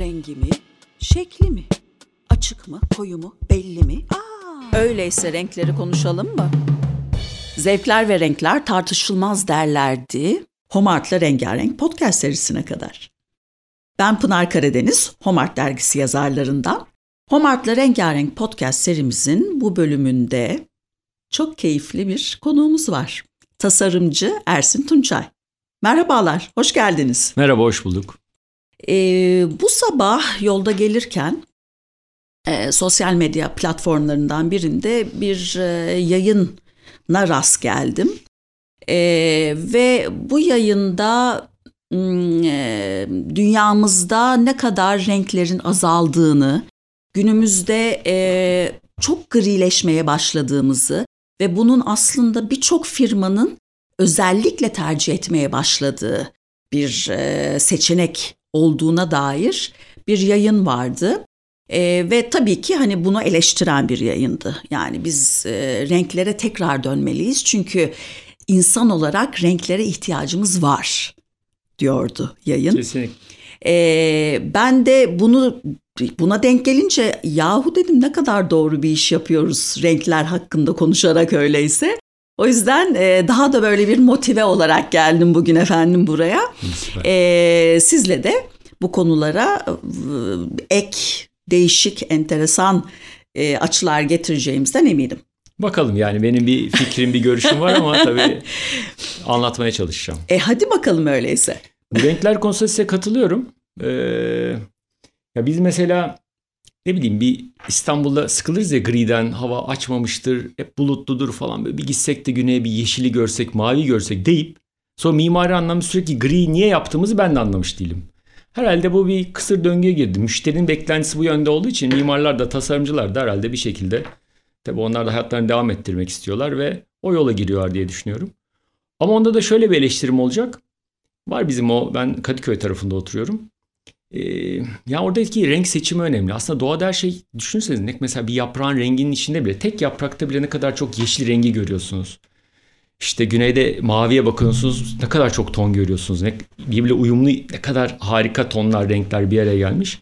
rengi mi, şekli mi? Açık mı, koyu mu, belli mi? Aa, öyleyse renkleri konuşalım mı? Zevkler ve renkler tartışılmaz derlerdi. Homart'la Rengarenk podcast serisine kadar. Ben Pınar Karadeniz, Homart dergisi yazarlarından. Homart'la Rengarenk podcast serimizin bu bölümünde çok keyifli bir konuğumuz var. Tasarımcı Ersin Tunçay. Merhabalar, hoş geldiniz. Merhaba, hoş bulduk. Ee, bu sabah yolda gelirken e, sosyal medya platformlarından birinde bir e, yayına rast geldim. E, ve bu yayında e, dünyamızda ne kadar renklerin azaldığını, günümüzde e, çok grileşmeye başladığımızı ve bunun aslında birçok firmanın özellikle tercih etmeye başladığı bir e, seçenek olduğuna dair bir yayın vardı. E, ve tabii ki hani bunu eleştiren bir yayındı. Yani biz e, renklere tekrar dönmeliyiz çünkü insan olarak renklere ihtiyacımız var diyordu yayın. Kesinlikle. E, ben de bunu buna denk gelince yahu dedim ne kadar doğru bir iş yapıyoruz renkler hakkında konuşarak öyleyse. O yüzden e, daha da böyle bir motive olarak geldim bugün efendim buraya. E, sizle de bu konulara e, ek, değişik, enteresan e, açılar getireceğimizden eminim. Bakalım yani benim bir fikrim, bir görüşüm var ama tabii anlatmaya çalışacağım. E hadi bakalım öyleyse. Bu renkler konusunda size katılıyorum. Ee, ya biz mesela ne bileyim bir İstanbul'da sıkılırız ya griden hava açmamıştır hep bulutludur falan böyle bir gitsek de güneye bir yeşili görsek mavi görsek deyip sonra mimari anlamda sürekli gri niye yaptığımızı ben de anlamış değilim. Herhalde bu bir kısır döngüye girdi. Müşterinin beklentisi bu yönde olduğu için mimarlar da tasarımcılar da herhalde bir şekilde tabii onlar da hayatlarını devam ettirmek istiyorlar ve o yola giriyorlar diye düşünüyorum. Ama onda da şöyle bir eleştirim olacak. Var bizim o ben Kadıköy tarafında oturuyorum. Ee, ya oradaki renk seçimi önemli. Aslında doğada her şey düşünseniz ne mesela bir yaprağın renginin içinde bile tek yaprakta bile ne kadar çok yeşil rengi görüyorsunuz. İşte güneyde maviye bakıyorsunuz ne kadar çok ton görüyorsunuz. Ne, birbirle uyumlu ne kadar harika tonlar renkler bir araya gelmiş.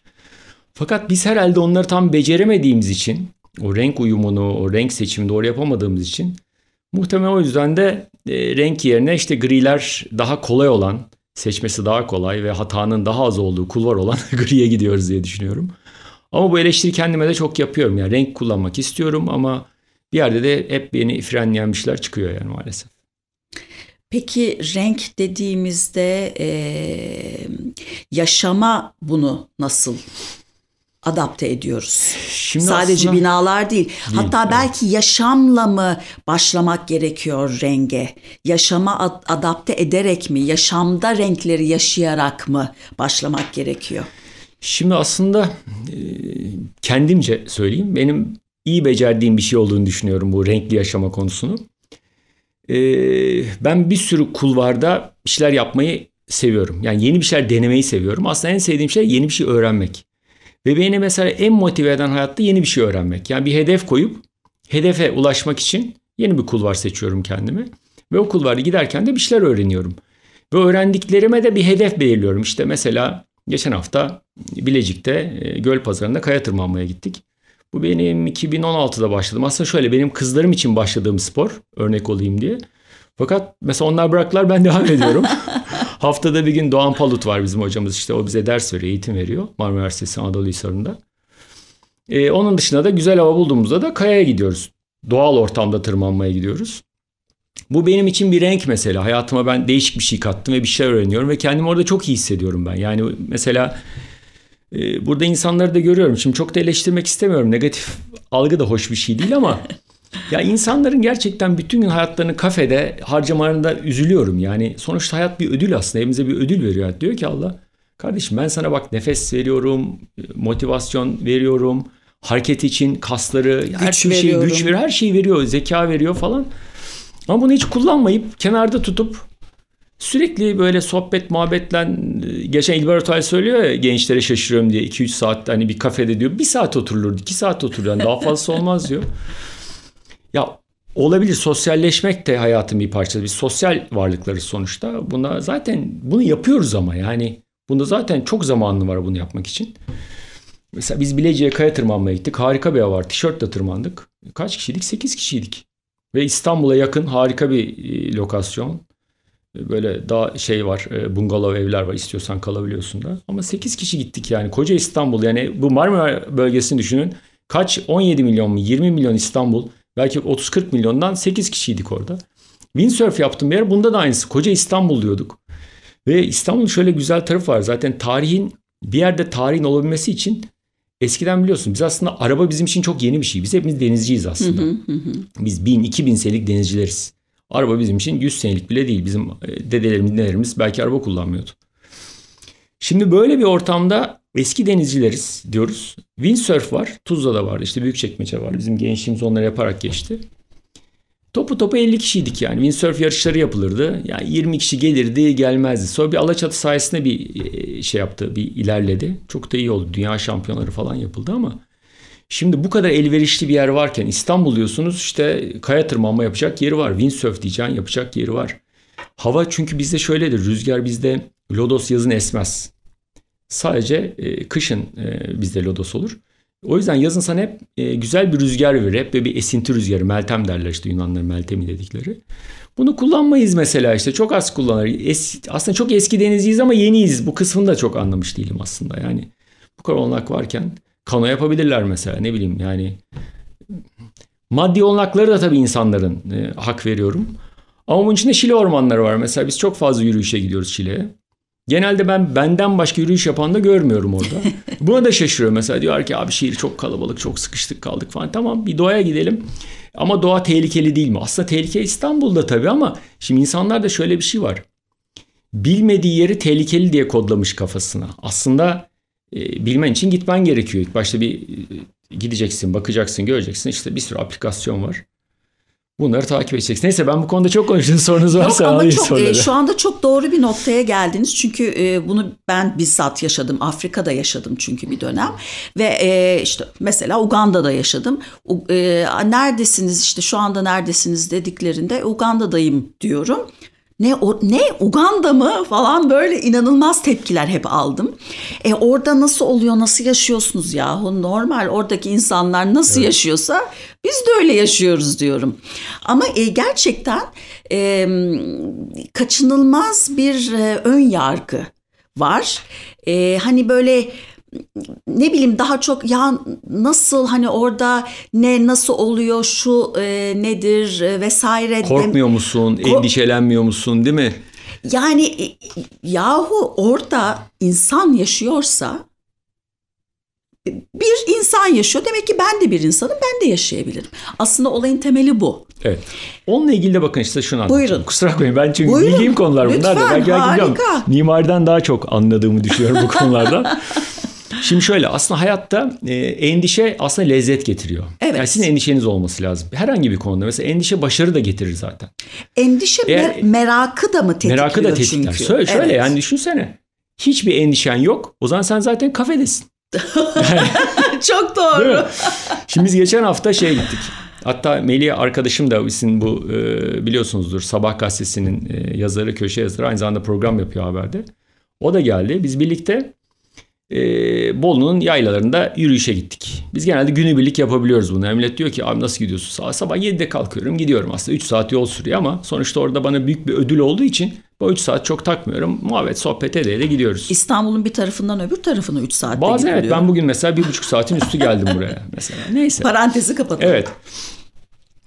Fakat biz herhalde onları tam beceremediğimiz için o renk uyumunu o renk seçimini doğru yapamadığımız için muhtemelen o yüzden de e, renk yerine işte griler daha kolay olan seçmesi daha kolay ve hatanın daha az olduğu kulvar olan griye gidiyoruz diye düşünüyorum. Ama bu eleştiri kendime de çok yapıyorum. Yani renk kullanmak istiyorum ama bir yerde de hep beni frenleyen çıkıyor yani maalesef. Peki renk dediğimizde e, yaşama bunu nasıl adapte ediyoruz? Şimdi Sadece binalar değil. değil. Hatta evet. belki yaşamla mı başlamak gerekiyor renge? Yaşama ad- adapte ederek mi? Yaşamda renkleri yaşayarak mı başlamak gerekiyor? Şimdi aslında kendimce söyleyeyim. Benim iyi becerdiğim bir şey olduğunu düşünüyorum bu renkli yaşama konusunu. Ben bir sürü kulvarda bir şeyler yapmayı seviyorum. Yani yeni bir şeyler denemeyi seviyorum. Aslında en sevdiğim şey yeni bir şey öğrenmek. Ve beni mesela en motive eden hayatta yeni bir şey öğrenmek. Yani bir hedef koyup hedefe ulaşmak için yeni bir kulvar seçiyorum kendime. Ve o kulvarda giderken de bir şeyler öğreniyorum. Ve öğrendiklerime de bir hedef belirliyorum. İşte mesela geçen hafta Bilecik'te e, göl pazarında kaya tırmanmaya gittik. Bu benim 2016'da başladım. Aslında şöyle benim kızlarım için başladığım spor örnek olayım diye. Fakat mesela onlar bıraktılar ben devam ediyorum. Haftada bir gün Doğan Palut var bizim hocamız işte o bize ders veriyor, eğitim veriyor Marmara Üniversitesi Anadolu Hisarı'nda. Ee, onun dışında da güzel hava bulduğumuzda da kayaya gidiyoruz. Doğal ortamda tırmanmaya gidiyoruz. Bu benim için bir renk mesela. Hayatıma ben değişik bir şey kattım ve bir şey öğreniyorum ve kendimi orada çok iyi hissediyorum ben. Yani mesela e, burada insanları da görüyorum. Şimdi çok da eleştirmek istemiyorum. Negatif algı da hoş bir şey değil ama ya insanların gerçekten bütün gün hayatlarını kafede harcamalarında üzülüyorum. Yani sonuçta hayat bir ödül aslında. Evimize bir ödül veriyor. Diyor ki Allah kardeşim ben sana bak nefes veriyorum, motivasyon veriyorum. Hareket için kasları, güç her şey güç veriyor, her şeyi veriyor, zeka veriyor falan. Ama bunu hiç kullanmayıp kenarda tutup sürekli böyle sohbet muhabbetle geçen İlber Ortay söylüyor ya gençlere şaşırıyorum diye 2-3 saat hani bir kafede diyor bir saat oturulur 2 saat oturulur yani daha fazlası olmaz diyor. Ya olabilir sosyalleşmek de hayatın bir parçası. Biz sosyal varlıkları sonuçta. Buna zaten bunu yapıyoruz ama yani Bunda zaten çok zamanlı var bunu yapmak için. Mesela biz Bilecik'e kaya tırmanmaya gittik. Harika bir hava var. Tişörtle tırmandık. Kaç kişiydik? 8 kişiydik. Ve İstanbul'a yakın harika bir e, lokasyon. Böyle daha şey var, e, bungalov evler var. İstiyorsan kalabiliyorsun da. Ama 8 kişi gittik yani. Koca İstanbul yani bu Marmara bölgesini düşünün. Kaç? 17 milyon mu? 20 milyon İstanbul. Belki 30-40 milyondan 8 kişiydik orada. Windsurf yaptım bir yer. Bunda da aynısı. Koca İstanbul diyorduk. Ve İstanbul'un şöyle güzel tarafı var. Zaten tarihin bir yerde tarihin olabilmesi için eskiden biliyorsun biz aslında araba bizim için çok yeni bir şey. Biz hepimiz denizciyiz aslında. Hı hı hı. Biz 1000 2000 senelik denizcileriz. Araba bizim için 100 senelik bile değil. Bizim e, dedelerimiz, nelerimiz belki araba kullanmıyordu. Şimdi böyle bir ortamda eski denizcileriz diyoruz. Windsurf var. Tuzla'da vardı. İşte Büyükçekmece var. Bizim gençliğimiz onları yaparak geçti. Topu topu 50 kişiydik yani. Windsurf yarışları yapılırdı. Yani 20 kişi gelirdi gelmezdi. Sonra bir Alaçatı sayesinde bir e, şey yaptı. Bir ilerledi. Çok da iyi oldu. Dünya şampiyonları falan yapıldı ama Şimdi bu kadar elverişli bir yer varken İstanbul diyorsunuz işte kaya tırmanma yapacak yeri var. Windsurf diyeceğin yapacak yeri var. Hava çünkü bizde şöyledir. Rüzgar bizde lodos yazın esmez. Sadece e, kışın e, bizde lodos olur. O yüzden yazın sana hep e, güzel bir rüzgar verir. Hep böyle bir esinti rüzgarı. Meltem derler işte Yunanların meltemi dedikleri. Bunu kullanmayız mesela işte. Çok az kullanır. Es, aslında çok eski denizciyiz ama yeniyiz. Bu kısmını da çok anlamış değilim aslında. Yani bu kadar olanak varken kano yapabilirler mesela. Ne bileyim yani. Maddi olanakları da tabii insanların e, hak veriyorum. Ama bunun içinde Şile ormanları var. Mesela biz çok fazla yürüyüşe gidiyoruz Şile'ye. Genelde ben benden başka yürüyüş yapan da görmüyorum orada. Buna da şaşırıyor mesela diyor ki abi şehir çok kalabalık çok sıkıştık kaldık falan. Tamam bir doğaya gidelim. Ama doğa tehlikeli değil mi? Aslında tehlike İstanbul'da tabii ama şimdi insanlarda şöyle bir şey var. Bilmediği yeri tehlikeli diye kodlamış kafasına. Aslında e, bilmen için gitmen gerekiyor. İlk başta bir e, gideceksin, bakacaksın, göreceksin. İşte bir sürü aplikasyon var. Bunları takip edeceksin. Neyse ben bu konuda çok konuştum. Sorunuz varsa Yok, ama çok, e, şu anda çok doğru bir noktaya geldiniz. Çünkü e, bunu ben bizzat yaşadım. Afrika'da yaşadım çünkü bir dönem. Ve e, işte mesela Uganda'da yaşadım. E, neredesiniz işte şu anda neredesiniz dediklerinde Uganda'dayım diyorum ne o, ne Uganda mı falan böyle inanılmaz tepkiler hep aldım. E orada nasıl oluyor nasıl yaşıyorsunuz yahu normal oradaki insanlar nasıl evet. yaşıyorsa biz de öyle yaşıyoruz diyorum. Ama e, gerçekten e, kaçınılmaz bir e, ön yargı var. E, hani böyle ne bileyim daha çok ya nasıl hani orada ne nasıl oluyor şu e, nedir e, vesaire. Korkmuyor musun? Ko- endişelenmiyor musun değil mi? Yani e, yahu orada insan yaşıyorsa bir insan yaşıyor. Demek ki ben de bir insanım. Ben de yaşayabilirim. Aslında olayın temeli bu. Evet. Onunla ilgili de bakın işte şunu anlatacağım. Buyurun. Kusura bakmayın ben çünkü Buyurun. bildiğim konular bunlar Lütfen, da. Belki harika. Mimariden daha çok anladığımı düşünüyorum bu konulardan. Şimdi şöyle aslında hayatta e, endişe aslında lezzet getiriyor. Evet. Yani sizin endişeniz olması lazım. Herhangi bir konuda mesela endişe başarı da getirir zaten. Endişe Eğer, mer- merakı da mı tetikliyor Merakı da tetikler. Çünkü. Şöyle, şöyle evet. yani düşünsene. Hiçbir endişen yok. O zaman sen zaten kafedesin. Çok doğru. Şimdi biz geçen hafta şeye gittik. Hatta Melih arkadaşım da bizim bu e, biliyorsunuzdur Sabah gazetesinin e, yazarı, köşe yazarı aynı zamanda program yapıyor haberde. O da geldi. Biz birlikte e, Bolu'nun yaylalarında yürüyüşe gittik. Biz genelde günübirlik yapabiliyoruz bunu. Millet diyor ki abi nasıl gidiyorsun? Sabah, sabah 7'de kalkıyorum gidiyorum aslında 3 saat yol sürüyor ama sonuçta orada bana büyük bir ödül olduğu için bu 3 saat çok takmıyorum. Muhabbet sohbet ede de gidiyoruz. İstanbul'un bir tarafından öbür tarafına 3 saatte Bazen evet ben bugün mesela bir buçuk saatin üstü geldim buraya mesela. Neyse. Parantezi kapatalım. Evet.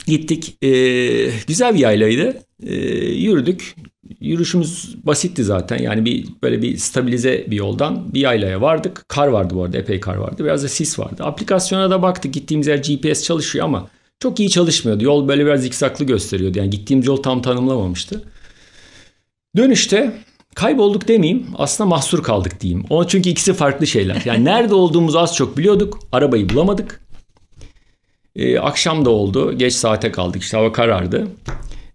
Gittik. Ee, güzel bir yaylaydı. Ee, yürüdük. Yürüyüşümüz basitti zaten. Yani bir böyle bir stabilize bir yoldan bir yaylaya vardık. Kar vardı bu arada. Epey kar vardı. Biraz da sis vardı. Aplikasyona da baktık. Gittiğimiz yer GPS çalışıyor ama çok iyi çalışmıyordu. Yol böyle biraz zikzaklı gösteriyordu. Yani gittiğimiz yol tam tanımlamamıştı. Dönüşte kaybolduk demeyeyim. Aslında mahsur kaldık diyeyim. O çünkü ikisi farklı şeyler. Yani nerede olduğumuzu az çok biliyorduk. Arabayı bulamadık. Ee, akşam da oldu. Geç saate kaldık. İşte hava karardı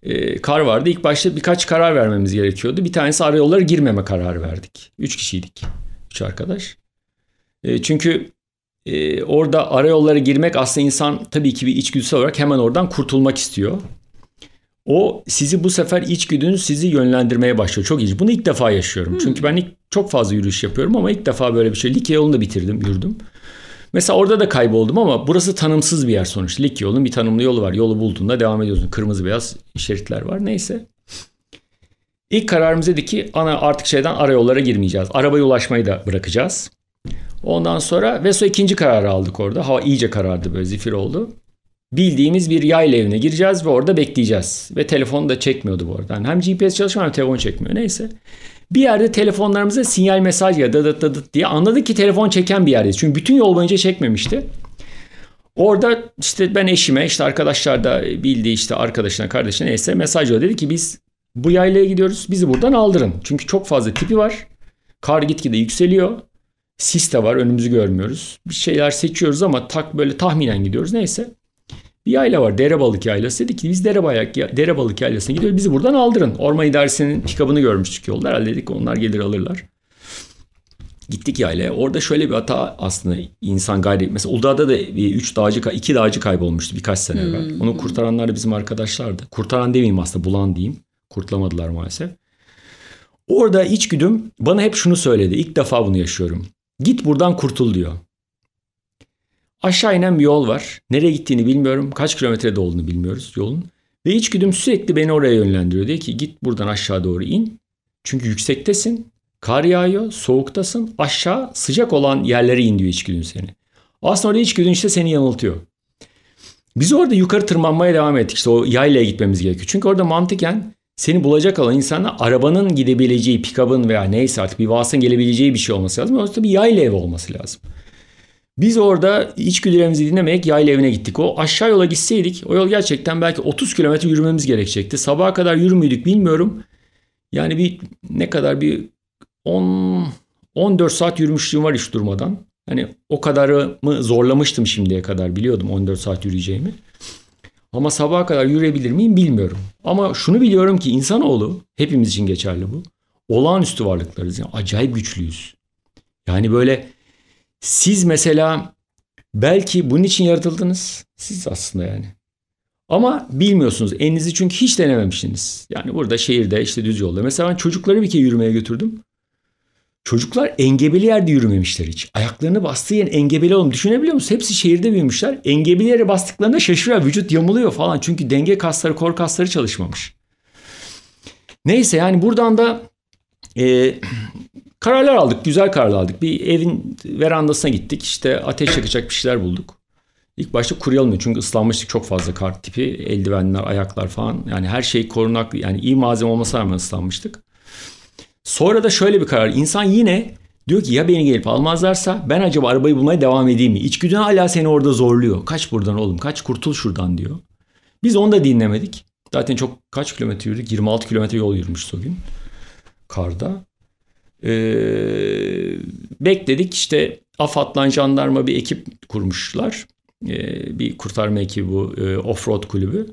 e, kar vardı. İlk başta birkaç karar vermemiz gerekiyordu. Bir tanesi arayollara girmeme kararı verdik. Üç kişiydik. Üç arkadaş. E, çünkü e, orada arayollara girmek aslında insan tabii ki bir içgüdüsel olarak hemen oradan kurtulmak istiyor. o sizi bu sefer içgüdünüz sizi yönlendirmeye başlıyor. Çok iyi. Bunu ilk defa yaşıyorum. Hmm. Çünkü ben ilk çok fazla yürüyüş yapıyorum ama ilk defa böyle bir şey. Likya yolunu da bitirdim, yürüdüm. Mesela orada da kayboldum ama burası tanımsız bir yer sonuçta. Likya yolunun bir tanımlı yolu var. Yolu bulduğunda devam ediyorsun. Kırmızı beyaz şeritler var. Neyse. İlk kararımız dedi ki ana artık şeyden arayollara girmeyeceğiz. Arabaya ulaşmayı da bırakacağız. Ondan sonra Veso ikinci kararı aldık orada. Hava iyice karardı böyle zifir oldu. Bildiğimiz bir yayla evine gireceğiz ve orada bekleyeceğiz. Ve telefon da çekmiyordu bu arada. Yani hem GPS çalışmıyor hem telefon çekmiyor. Neyse. Bir yerde telefonlarımıza sinyal mesaj ya dıt dıt dıt diye anladık ki telefon çeken bir yerdeyiz. Çünkü bütün yol boyunca çekmemişti. Orada işte ben eşime işte arkadaşlar da bildiği işte arkadaşına kardeşine neyse mesaj dedi ki biz bu yaylaya gidiyoruz bizi buradan aldırın. Çünkü çok fazla tipi var. Kar gitgide yükseliyor. Sis de var önümüzü görmüyoruz. Bir şeyler seçiyoruz ama tak böyle tahminen gidiyoruz neyse. Bir yayla var Derebalık Yaylası. Dedi ki biz Derebalık, Derebalık Yaylası'na gidiyoruz. Bizi buradan aldırın. Orman İdaresi'nin pikabını görmüştük yolda. Herhalde dedik onlar gelir alırlar. Gittik yaylaya. Orada şöyle bir hata aslında insan gayri. Mesela Uludağ'da da bir üç dağcı, iki dağcı kaybolmuştu birkaç sene evvel. Hmm. Onu kurtaranlar da bizim arkadaşlardı. Kurtaran demeyeyim aslında bulan diyeyim. Kurtulamadılar maalesef. Orada içgüdüm bana hep şunu söyledi. İlk defa bunu yaşıyorum. Git buradan kurtul diyor. Aşağı inen bir yol var. Nereye gittiğini bilmiyorum. Kaç kilometrede olduğunu bilmiyoruz yolun. Ve içgüdüm sürekli beni oraya yönlendiriyor. Diyor ki git buradan aşağı doğru in. Çünkü yüksektesin. Kar yağıyor. Soğuktasın. Aşağı sıcak olan yerlere in diyor içgüdün seni. Aslında orada içgüdün işte seni yanıltıyor. Biz orada yukarı tırmanmaya devam ettik. İşte o yaylaya gitmemiz gerekiyor. Çünkü orada mantıken seni bulacak olan insanlar arabanın gidebileceği, pikabın veya neyse artık bir vasın gelebileceği bir şey olması lazım. Orada bir yayla evi olması lazım. Biz orada içgüdülerimizi dinlemeyerek yayla evine gittik. O aşağı yola gitseydik o yol gerçekten belki 30 kilometre yürümemiz gerekecekti. Sabaha kadar yürümüydük bilmiyorum. Yani bir ne kadar bir 10 14 saat yürümüşlüğüm var hiç durmadan. Hani o kadarı mı zorlamıştım şimdiye kadar biliyordum 14 saat yürüyeceğimi. Ama sabaha kadar yürüyebilir miyim bilmiyorum. Ama şunu biliyorum ki insanoğlu hepimiz için geçerli bu. Olağanüstü varlıklarız. Yani acayip güçlüyüz. Yani böyle siz mesela belki bunun için yaratıldınız. Siz aslında yani. Ama bilmiyorsunuz. Elinizi çünkü hiç denememişsiniz. Yani burada şehirde işte düz yolda. Mesela ben çocukları bir kere yürümeye götürdüm. Çocuklar engebeli yerde yürümemişler hiç. Ayaklarını bastığı yerin engebeli olun. Düşünebiliyor musunuz? Hepsi şehirde büyümüşler. Engebeli yere bastıklarında şaşırıyor. Vücut yamuluyor falan. Çünkü denge kasları, kor kasları çalışmamış. Neyse yani buradan da e, kararlar aldık. Güzel kararlar aldık. Bir evin verandasına gittik. İşte ateş yakacak bir şeyler bulduk. İlk başta kuruyalım çünkü ıslanmıştık çok fazla kar tipi. Eldivenler, ayaklar falan. Yani her şey korunaklı. Yani iyi malzeme olmasına rağmen ıslanmıştık. Sonra da şöyle bir karar. İnsan yine diyor ki ya beni gelip almazlarsa ben acaba arabayı bulmaya devam edeyim mi? İçgüdün hala seni orada zorluyor. Kaç buradan oğlum kaç kurtul şuradan diyor. Biz onu da dinlemedik. Zaten çok kaç kilometre yürüdük? 26 kilometre yol yürümüş o gün. Karda. Ee, bekledik işte AFAD'la jandarma bir ekip kurmuşlar. Ee, bir kurtarma ekibi bu e, offroad kulübü.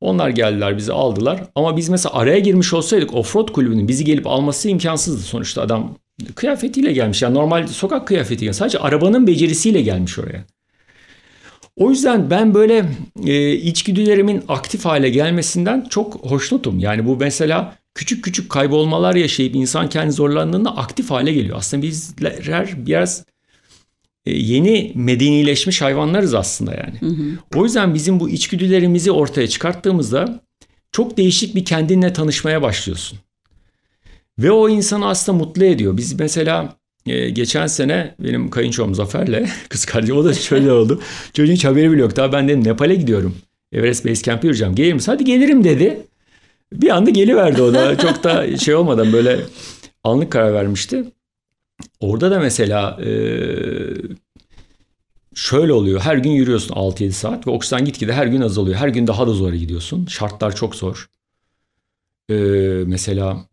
Onlar geldiler bizi aldılar. Ama biz mesela araya girmiş olsaydık offroad kulübünün bizi gelip alması imkansızdı. Sonuçta adam kıyafetiyle gelmiş. Yani normal sokak kıyafetiyle sadece arabanın becerisiyle gelmiş oraya. O yüzden ben böyle e, içgüdülerimin aktif hale gelmesinden çok hoşnutum. Yani bu mesela küçük küçük kaybolmalar yaşayıp insan kendi zorlandığında aktif hale geliyor. Aslında bizler biraz e, yeni medenileşmiş hayvanlarız aslında yani. Hı hı. O yüzden bizim bu içgüdülerimizi ortaya çıkarttığımızda çok değişik bir kendinle tanışmaya başlıyorsun. Ve o insanı aslında mutlu ediyor. Biz mesela e, geçen sene benim kayınçom Zafer'le kız kardeşim o da şöyle oldu. Çocuğun hiç haberi bile yok. Daha ben dedim Nepal'e gidiyorum. Everest Base Camp'e yürüyeceğim. Gelir misin? Hadi gelirim dedi. Bir anda geliverdi o da. Çok da şey olmadan böyle anlık karar vermişti. Orada da mesela e, şöyle oluyor. Her gün yürüyorsun 6-7 saat ve oksijen gitgide her gün azalıyor. Her gün daha da zora gidiyorsun. Şartlar çok zor. E, mesela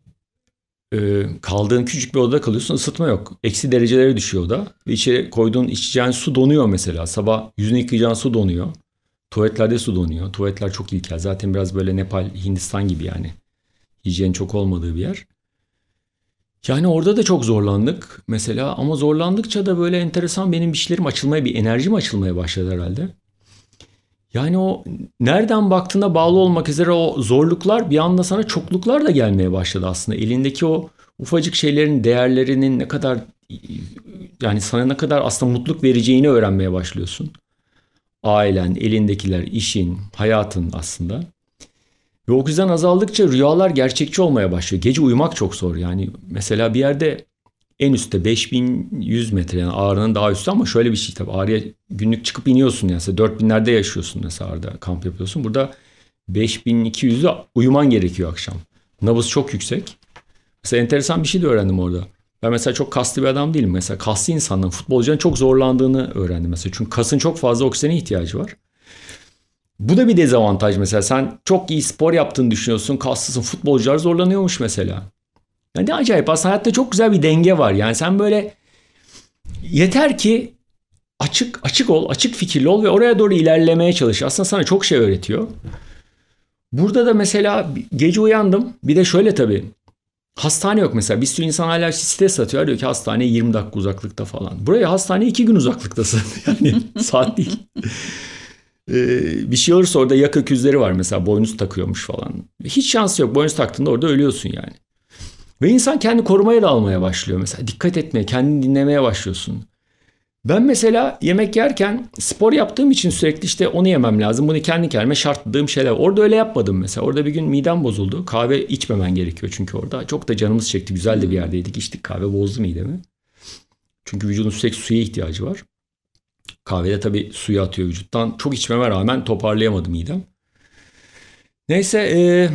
e, kaldığın küçük bir odada kalıyorsun ısıtma yok. Eksi dereceleri düşüyor oda. Ve içeri koyduğun içeceğin su donuyor mesela. Sabah yüzünü yıkayacağın su donuyor. Tuvaletlerde su donuyor. Tuvaletler çok ilkel. Zaten biraz böyle Nepal, Hindistan gibi yani. Hijyen çok olmadığı bir yer. Yani orada da çok zorlandık mesela ama zorlandıkça da böyle enteresan benim bir şeylerim açılmaya, bir enerjim açılmaya başladı herhalde. Yani o nereden baktığına bağlı olmak üzere o zorluklar bir anda sana çokluklar da gelmeye başladı aslında. Elindeki o ufacık şeylerin değerlerinin ne kadar yani sana ne kadar aslında mutluluk vereceğini öğrenmeye başlıyorsun. Ailen, elindekiler, işin, hayatın aslında. Ve oksijen azaldıkça rüyalar gerçekçi olmaya başlıyor. Gece uyumak çok zor. Yani mesela bir yerde en üstte 5100 metre yani Ağrı'nın daha üstü ama şöyle bir şey tabii Ağrı'ya günlük çıkıp iniyorsun yani 4000'lerde yaşıyorsun mesela Ağrı'da kamp yapıyorsun. Burada 5200'de uyuman gerekiyor akşam. Nabız çok yüksek. Mesela enteresan bir şey de öğrendim orada. Ben mesela çok kaslı bir adam değilim. Mesela kaslı insanların, futbolcuların çok zorlandığını öğrendim mesela. Çünkü kasın çok fazla oksijene ihtiyacı var. Bu da bir dezavantaj mesela. Sen çok iyi spor yaptığını düşünüyorsun. Kaslısın. Futbolcular zorlanıyormuş mesela. Yani ne acayip. Aslında hayatta çok güzel bir denge var. Yani sen böyle yeter ki açık açık ol, açık fikirli ol ve oraya doğru ilerlemeye çalış. Aslında sana çok şey öğretiyor. Burada da mesela gece uyandım. Bir de şöyle tabii. Hastane yok mesela. Bir sürü insan hala stres atıyor. Diyor ki hastane 20 dakika uzaklıkta falan. Buraya hastane 2 gün uzaklıktasın. Yani saat değil. Ee, bir şey olursa orada yak öküzleri var mesela. Boynuz takıyormuş falan. Hiç şans yok. Boynuz taktığında orada ölüyorsun yani. Ve insan kendi korumaya da almaya başlıyor mesela. Dikkat etmeye, kendini dinlemeye başlıyorsun. Ben mesela yemek yerken spor yaptığım için sürekli işte onu yemem lazım. Bunu kendi kendime şartladığım şeyler. Orada öyle yapmadım mesela. Orada bir gün midem bozuldu. Kahve içmemen gerekiyor çünkü orada. Çok da canımız çekti. Güzel de bir yerdeydik. İçtik kahve bozdu midemi. Çünkü vücudun sürekli suya ihtiyacı var. Kahvede tabii suyu atıyor vücuttan. Çok içmeme rağmen toparlayamadım midem. Neyse e,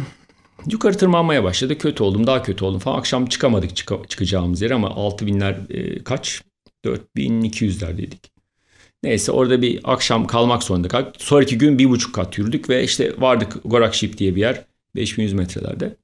yukarı tırmanmaya başladı. Kötü oldum daha kötü oldum falan. Akşam çıkamadık çık- çıkacağımız yere ama 6000'ler e, kaç? 4200'lerdeydik. Neyse orada bir akşam kalmak zorunda kaldık. Sonraki gün bir buçuk kat yürüdük ve işte vardık Gorakşip diye bir yer. 5100 metrelerde.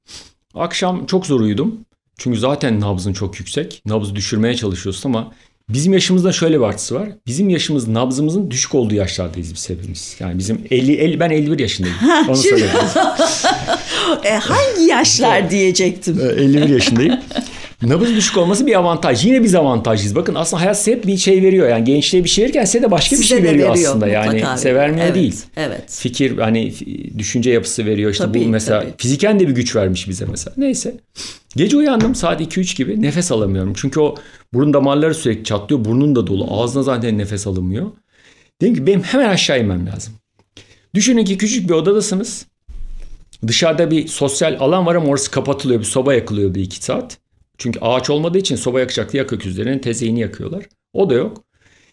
Akşam çok zor uyudum. Çünkü zaten nabzın çok yüksek. Nabzı düşürmeye çalışıyorsun ama bizim yaşımızda şöyle bir artısı var. Bizim yaşımız nabzımızın düşük olduğu yaşlardayız biz hepimiz. Yani bizim 50, 50 ben 51 yaşındayım. Onu söyleyeyim. e, hangi yaşlar diyecektim. 51 yaşındayım. Nabız düşük olması bir avantaj. Yine biz avantajlıyız. Bakın aslında hayat size hep bir şey veriyor. Yani gençliğe bir şey verirken size de başka size bir şey veriyor, veriyor aslında. Yani size vermiyor evet, değil. Evet. Fikir hani düşünce yapısı veriyor. İşte tabii, bu mesela tabii. fiziken de bir güç vermiş bize mesela. Neyse. Gece uyandım saat 2-3 gibi nefes alamıyorum. Çünkü o burun damarları sürekli çatlıyor. Burnun da dolu. Ağzına zaten nefes alınmıyor. Dedim ki benim hemen aşağı inmem lazım. Düşünün ki küçük bir odadasınız. Dışarıda bir sosyal alan var ama orası kapatılıyor. Bir soba yakılıyor bir iki saat. Çünkü ağaç olmadığı için soba yakacak yak öküzlerinin tezeyini yakıyorlar. O da yok.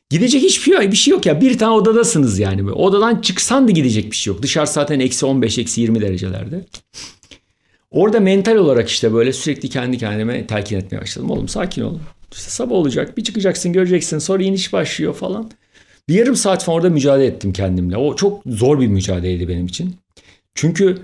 Gidecek hiçbir şey, bir şey yok ya. Bir tane odadasınız yani. Odadan çıksan da gidecek bir şey yok. Dışarı zaten eksi 15, eksi 20 derecelerde. Orada mental olarak işte böyle sürekli kendi kendime telkin etmeye başladım. Oğlum sakin olun. İşte sabah olacak. Bir çıkacaksın göreceksin. Sonra iniş başlıyor falan. Bir yarım saat falan orada mücadele ettim kendimle. O çok zor bir mücadeleydi benim için. Çünkü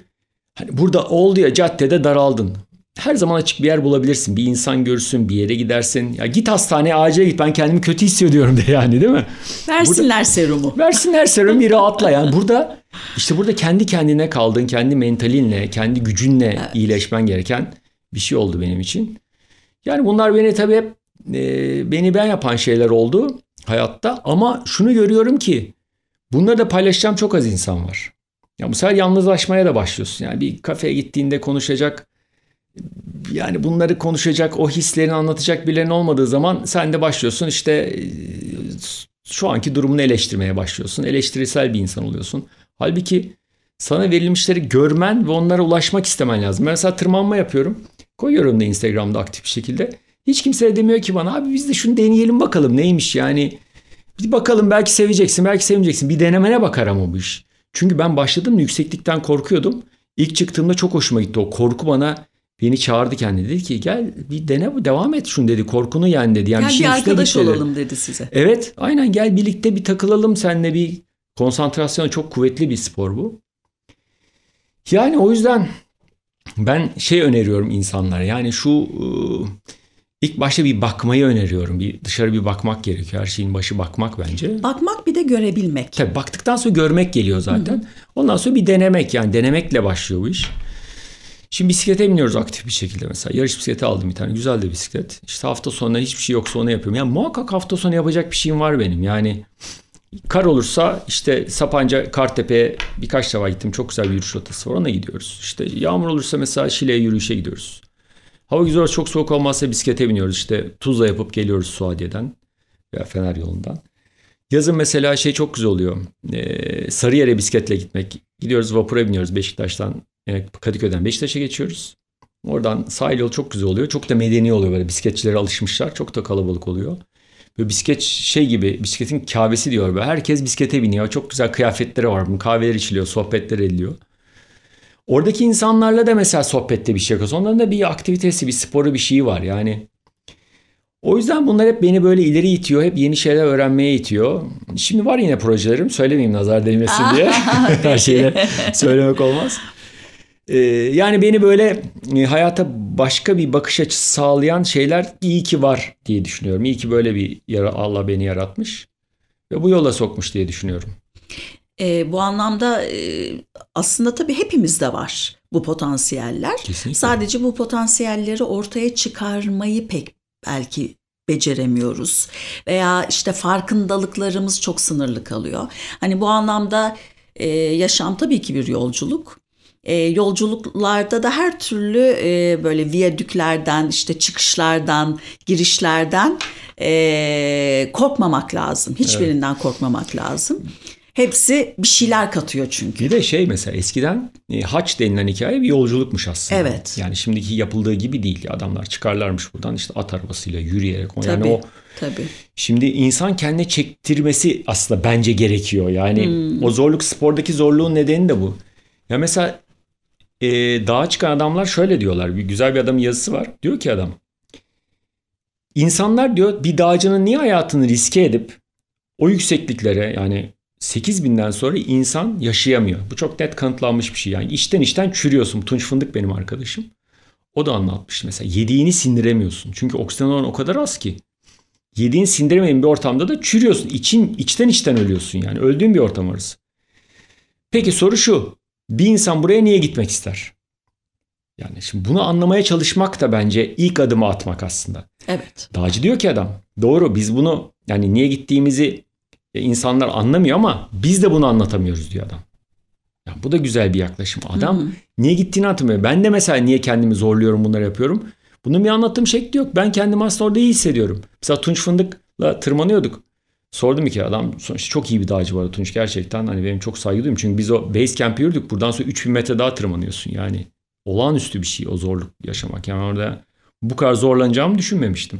hani burada oldu ya caddede daraldın her zaman açık bir yer bulabilirsin. Bir insan görsün, bir yere gidersin. Ya git hastaneye, acile git. Ben kendimi kötü hissediyorum de yani değil mi? Versinler burada, serumu. Versinler serumu bir rahatla. Yani burada işte burada kendi kendine kaldığın, kendi mentalinle, kendi gücünle evet. iyileşmen gereken bir şey oldu benim için. Yani bunlar beni tabii hep e, beni ben yapan şeyler oldu hayatta. Ama şunu görüyorum ki bunları da paylaşacağım çok az insan var. Ya bu sefer yalnızlaşmaya da başlıyorsun. Yani bir kafeye gittiğinde konuşacak yani bunları konuşacak, o hislerini anlatacak birilerinin olmadığı zaman sen de başlıyorsun işte e, şu anki durumunu eleştirmeye başlıyorsun. Eleştirisel bir insan oluyorsun. Halbuki sana verilmişleri görmen ve onlara ulaşmak istemen lazım. Ben mesela tırmanma yapıyorum. Koyuyorum da Instagram'da aktif bir şekilde. Hiç kimse demiyor ki bana abi biz de şunu deneyelim bakalım neymiş yani. Bir bakalım belki seveceksin belki sevmeyeceksin. Bir denemene bakar ama bu iş. Çünkü ben başladım yükseklikten korkuyordum. İlk çıktığımda çok hoşuma gitti o korku bana Beni çağırdı kendi dedi ki gel bir dene bu devam et şunu dedi korkunu yen dedi. Yani gel bir, bir arkadaş dedi. olalım dedi size. Evet aynen gel birlikte bir takılalım seninle bir konsantrasyon çok kuvvetli bir spor bu. Yani o yüzden ben şey öneriyorum insanlara yani şu ıı, ilk başta bir bakmayı öneriyorum. Bir dışarı bir bakmak gerekiyor. Her şeyin başı bakmak bence. Bakmak bir de görebilmek. Tabii baktıktan sonra görmek geliyor zaten. Hı hı. Ondan sonra bir denemek yani denemekle başlıyor bu iş. Şimdi bisiklete biniyoruz aktif bir şekilde mesela. Yarış bisikleti aldım bir tane. Güzel de bisiklet. İşte hafta sonları hiçbir şey yoksa onu yapıyorum. Yani muhakkak hafta sonu yapacak bir şeyim var benim. Yani Kar olursa işte Sapanca, Kartepe'ye birkaç defa gittim. Çok güzel bir yürüyüş rotası var. Ona gidiyoruz. İşte yağmur olursa mesela Şile'ye yürüyüşe gidiyoruz. Hava güzel olursa çok soğuk olmazsa bisiklete biniyoruz. İşte Tuzla yapıp geliyoruz Suadiye'den veya Fener yolundan. Yazın mesela şey çok güzel oluyor. Ee, Sarıyer'e bisikletle gitmek. Gidiyoruz vapura biniyoruz Beşiktaş'tan. Yani Kadıköy'den Beşiktaş'a geçiyoruz. Oradan sahil yolu çok güzel oluyor. Çok da medeni oluyor böyle bisikletçilere alışmışlar. Çok da kalabalık oluyor. Böyle bisiklet şey gibi bisikletin kahvesi diyor. Böyle. Herkes bisiklete biniyor. Çok güzel kıyafetleri var. Kahveler içiliyor, sohbetler ediliyor. Oradaki insanlarla da mesela sohbette bir şey yapıyoruz. Onların da bir aktivitesi, bir sporu bir şeyi var. Yani o yüzden bunlar hep beni böyle ileri itiyor. Hep yeni şeyler öğrenmeye itiyor. Şimdi var yine projelerim. Söylemeyeyim nazar değmesin diye. Her şeyi söylemek olmaz. Ee, yani beni böyle e, hayata başka bir bakış açısı sağlayan şeyler iyi ki var diye düşünüyorum. İyi ki böyle bir yara Allah beni yaratmış ve bu yola sokmuş diye düşünüyorum. E, bu anlamda e, aslında tabii hepimizde var bu potansiyeller. Kesinlikle. Sadece bu potansiyelleri ortaya çıkarmayı pek belki beceremiyoruz veya işte farkındalıklarımız çok sınırlı kalıyor. Hani bu anlamda e, yaşam tabii ki bir yolculuk. E, yolculuklarda da her türlü e, böyle viyadüklerden, işte çıkışlardan, girişlerden e, korkmamak lazım. Hiçbirinden evet. korkmamak lazım. Hepsi bir şeyler katıyor çünkü. Bir de şey mesela eskiden e, haç denilen hikaye bir yolculukmuş aslında. Evet. Yani şimdiki yapıldığı gibi değil. Adamlar çıkarlarmış buradan işte at arabasıyla yürüyerek. Tabii, yani o tabii. Şimdi insan kendine çektirmesi aslında bence gerekiyor. Yani hmm. o zorluk spordaki zorluğun nedeni de bu. Ya mesela e, dağa çıkan adamlar şöyle diyorlar. Bir güzel bir adamın yazısı var. Diyor ki adam. İnsanlar diyor bir dağcının niye hayatını riske edip o yüksekliklere yani 8000'den sonra insan yaşayamıyor. Bu çok net kanıtlanmış bir şey. Yani içten içten çürüyorsun. Tunç Fındık benim arkadaşım. O da anlatmıştı mesela. Yediğini sindiremiyorsun. Çünkü oksijen oranı o kadar az ki. Yediğini sindiremediğin bir ortamda da çürüyorsun. İçin, içten içten ölüyorsun yani. Öldüğün bir ortam orası. Peki soru şu. Bir insan buraya niye gitmek ister? Yani şimdi bunu anlamaya çalışmak da bence ilk adımı atmak aslında. Evet. Dağcı diyor ki adam. Doğru biz bunu yani niye gittiğimizi e, insanlar anlamıyor ama biz de bunu anlatamıyoruz diyor adam. Ya bu da güzel bir yaklaşım. Adam hmm. niye gittiğini anlatamıyor. Ben de mesela niye kendimi zorluyorum bunları yapıyorum. Bunun bir anlatım şekli yok. Ben kendimi aslında orada iyi hissediyorum. Mesela Tunç Fındık'la tırmanıyorduk. Sordum ki adam sonuçta çok iyi bir dağcı var Tunç gerçekten. Hani benim çok saygı duyuyorum. Çünkü biz o base camp yürüdük. Buradan sonra 3000 metre daha tırmanıyorsun. Yani olağanüstü bir şey o zorluk yaşamak. Yani orada bu kadar zorlanacağımı düşünmemiştim.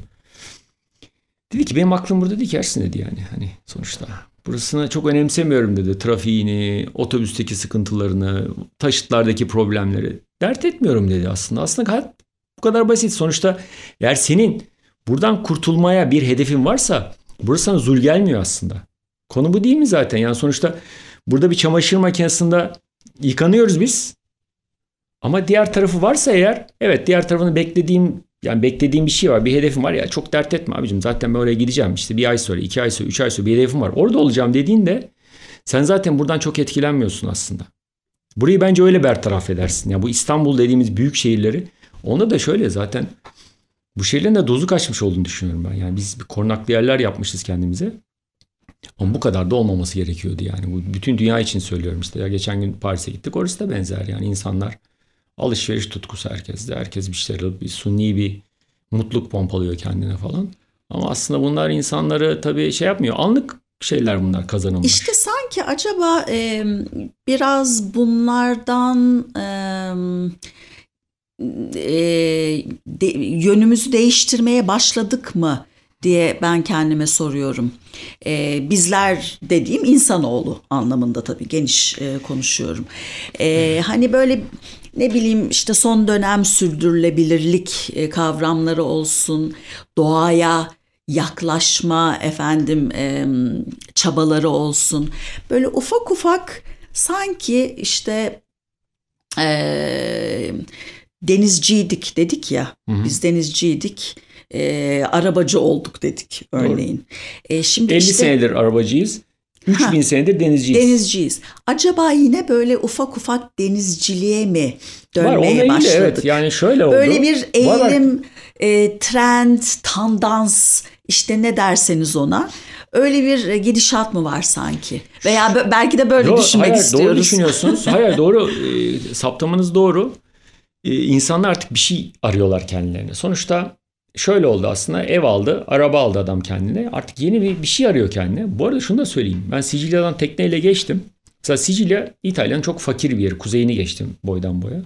Dedi ki benim aklım burada değil ki Ersin dedi yani hani sonuçta. Burasını çok önemsemiyorum dedi. Trafiğini, otobüsteki sıkıntılarını, taşıtlardaki problemleri. Dert etmiyorum dedi aslında. Aslında hayat bu kadar basit. Sonuçta eğer senin buradan kurtulmaya bir hedefin varsa burası sana zul gelmiyor aslında. Konu bu değil mi zaten? Yani sonuçta burada bir çamaşır makinesinde yıkanıyoruz biz. Ama diğer tarafı varsa eğer evet diğer tarafını beklediğim yani beklediğim bir şey var. Bir hedefim var ya çok dert etme abicim. Zaten ben oraya gideceğim. İşte bir ay sonra, iki ay sonra, üç ay sonra bir hedefim var. Orada olacağım dediğinde sen zaten buradan çok etkilenmiyorsun aslında. Burayı bence öyle bertaraf edersin. Yani bu İstanbul dediğimiz büyük şehirleri ona da şöyle zaten bu şehirlerin de dozu kaçmış olduğunu düşünüyorum ben. Yani biz bir korunaklı yerler yapmışız kendimize. Ama bu kadar da olmaması gerekiyordu yani. Bu bütün dünya için söylüyorum işte. Ya geçen gün Paris'e gittik. Orası da benzer yani insanlar alışveriş tutkusu herkeste. Herkes bir şeyler bir suni bir mutluluk pompalıyor kendine falan. Ama aslında bunlar insanları tabii şey yapmıyor. Anlık şeyler bunlar kazanımlar. İşte sanki acaba e, biraz bunlardan e, e, de, yönümüzü değiştirmeye başladık mı diye ben kendime soruyorum. E, bizler dediğim insanoğlu anlamında tabii geniş e, konuşuyorum. E, hani böyle ne bileyim işte son dönem sürdürülebilirlik e, kavramları olsun, doğaya yaklaşma efendim e, çabaları olsun. Böyle ufak ufak sanki işte e, denizciydik dedik ya. Hı hı. Biz denizciydik. E, arabacı olduk dedik örneğin. E, şimdi 50 işte, senedir arabacıyız. 3000 senedir denizciyiz. Denizciyiz. Acaba yine böyle ufak ufak denizciliğe mi dönmeye Var, başladık? Evet yani şöyle oldu. Böyle bir eğilim, e, trend, tandans işte ne derseniz ona. Öyle bir gidişat mı var sanki? Veya belki de böyle Yo, düşünmek hayır, istiyoruz. Doğru düşünüyorsunuz. hayır doğru. E, saptamanız doğru. E, insanlar artık bir şey arıyorlar kendilerine. Sonuçta şöyle oldu aslında ev aldı, araba aldı adam kendine. Artık yeni bir, bir şey arıyor kendine. Bu arada şunu da söyleyeyim. Ben Sicilya'dan tekneyle geçtim. Mesela Sicilya İtalya'nın çok fakir bir yeri. Kuzeyini geçtim boydan boya.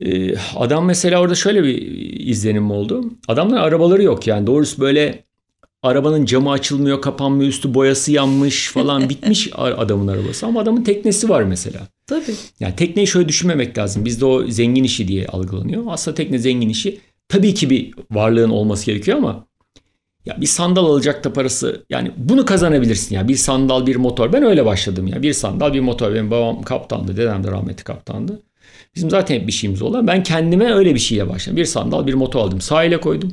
Ee, adam mesela orada şöyle bir izlenim oldu. Adamların arabaları yok yani. Doğrusu böyle arabanın camı açılmıyor, kapanmıyor, üstü boyası yanmış falan bitmiş adamın arabası. Ama adamın teknesi var mesela. Tabii. Yani tekneyi şöyle düşünmemek lazım. Bizde o zengin işi diye algılanıyor. Aslında tekne zengin işi. Tabii ki bir varlığın olması gerekiyor ama ya bir sandal alacak da parası yani bunu kazanabilirsin ya. Bir sandal bir motor. Ben öyle başladım ya. Bir sandal bir motor. Benim babam kaptandı. Dedem de rahmetli kaptandı. Bizim zaten hep bir şeyimiz olan. Ben kendime öyle bir şeyle başladım. Bir sandal bir motor aldım. Sahile koydum.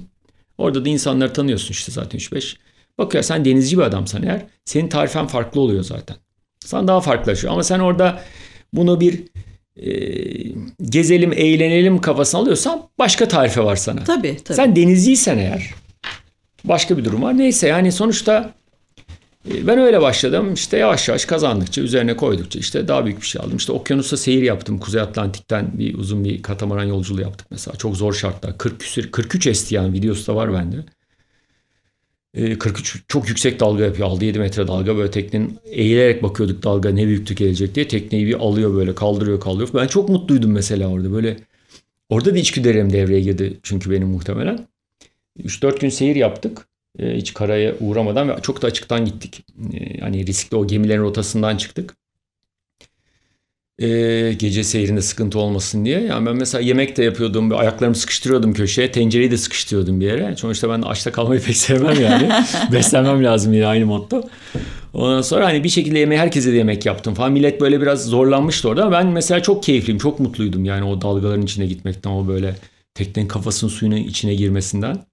Orada da insanları tanıyorsun işte zaten 3-5. Bakıyor sen denizci bir adamsan eğer senin tarifen farklı oluyor zaten. Sen daha farklılaşıyor ama sen orada bunu bir e, gezelim eğlenelim kafasına alıyorsan başka tarife var sana. Tabii tabii. Sen denizciysen eğer başka bir durum var. Neyse yani sonuçta ben öyle başladım. İşte yavaş yavaş kazandıkça, üzerine koydukça işte daha büyük bir şey aldım. İşte okyanusta seyir yaptım. Kuzey Atlantik'ten bir uzun bir katamaran yolculuğu yaptık mesela. Çok zor şartlar. 40 küsür, 43 esti yani videosu da var bende. 43 e, çok yüksek dalga yapıyor. 6-7 metre dalga böyle teknenin eğilerek bakıyorduk dalga ne büyüklük gelecek diye. Tekneyi bir alıyor böyle kaldırıyor kaldırıyor. Ben çok mutluydum mesela orada böyle. Orada da içgüdülerim devreye girdi çünkü benim muhtemelen. 3-4 gün seyir yaptık. E, hiç karaya uğramadan ve çok da açıktan gittik. E, hani riskli o gemilerin rotasından çıktık. E, gece seyrinde sıkıntı olmasın diye. Yani ben mesela yemek de yapıyordum. Ayaklarımı sıkıştırıyordum köşeye. Tencereyi de sıkıştırıyordum bir yere. Sonuçta ben açta kalmayı pek sevmem yani. Beslenmem lazım yine aynı motto. Ondan sonra hani bir şekilde yemeği herkese de yemek yaptım falan. Millet böyle biraz zorlanmıştı orada ben mesela çok keyifliyim. Çok mutluydum yani o dalgaların içine gitmekten. O böyle teknenin kafasının suyunun içine girmesinden